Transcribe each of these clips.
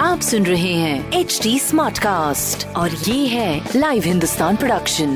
आप सुन रहे हैं एच डी स्मार्ट कास्ट और ये है लाइव हिंदुस्तान प्रोडक्शन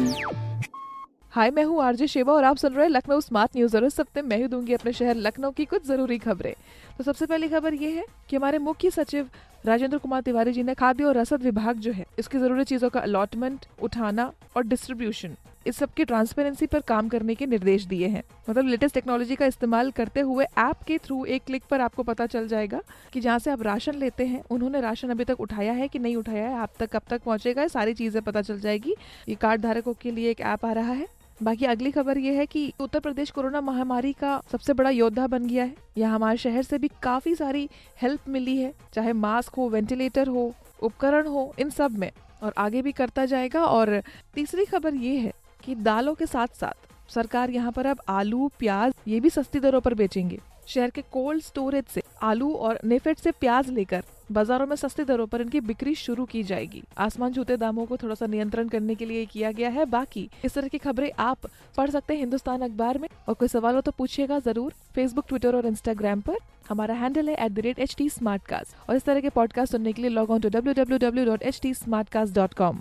हाय मैं हूँ आरजे शेवा और आप सुन रहे हैं लखनऊ स्मार्ट न्यूज़ और इस हफ़्ते मैं ही दूँगी अपने शहर लखनऊ की कुछ ज़रूरी खबरें। तो सबसे पहली खबर ये है कि हमारे मुख्य सचिव राजेंद्र कुमार तिवारी जी ने खाद्य और रसद विभाग जो है, इसकी ज़रूरी चीज़ों का अलॉटमेंट उठाना और डिस्ट्रीब्यूशन इस सब की ट्रांसपेरेंसी पर काम करने के निर्देश दिए हैं। मतलब लेटेस्ट टेक्नोलॉजी का इस्तेमाल करते हुए ऐप के थ्रू एक क्लिक पर आपको पता चल जाएगा कि जहाँ से आप राशन लेते हैं, उन्होंने राशन अभी तक उठाया है कि नहीं उठाया है, आप तक कब तक पहुंचेगा सारी चीज़ें पता चल जाएगी। ये कार्ड धारकों के लिए एक ऐप आ रहा है। बाकी अगली खबर ये है कि उत्तर प्रदेश कोरोना महामारी का सबसे बड़ा योद्धा बन गया है। यहाँ हमारे शहर से भी काफ़ी सारी हेल्प मिली है, चाहे मास्क हो वेंटिलेटर हो, उपकरण हो, इन सब में और आगे भी करता जाएगा। और तीसरी खबर ये है कि दालों के साथ साथ सरकार यहाँ पर अब आलू, प्याज ये भी सस्ती दरों पर बेचेंगे। शहर के कोल्ड स्टोरेज से आलू और नेफेड से प्याज लेकर बाजारों में सस्ती दरों पर इनकी बिक्री शुरू की जाएगी। आसमान छूते दामों को थोड़ा सा नियंत्रण करने के लिए किया गया है। बाकी इस तरह की खबरें आप पढ़ सकते हैं हिंदुस्तान अखबार में। और कोई सवाल हो तो पूछिएगा ज़रूर। फेसबुक ट्विटर और इंस्टाग्राम पर हमारा हैंडल है at the rate H T और इस तरह के पॉडकास्ट सुनने के लिए log on to W W W dot H T smart cast dot com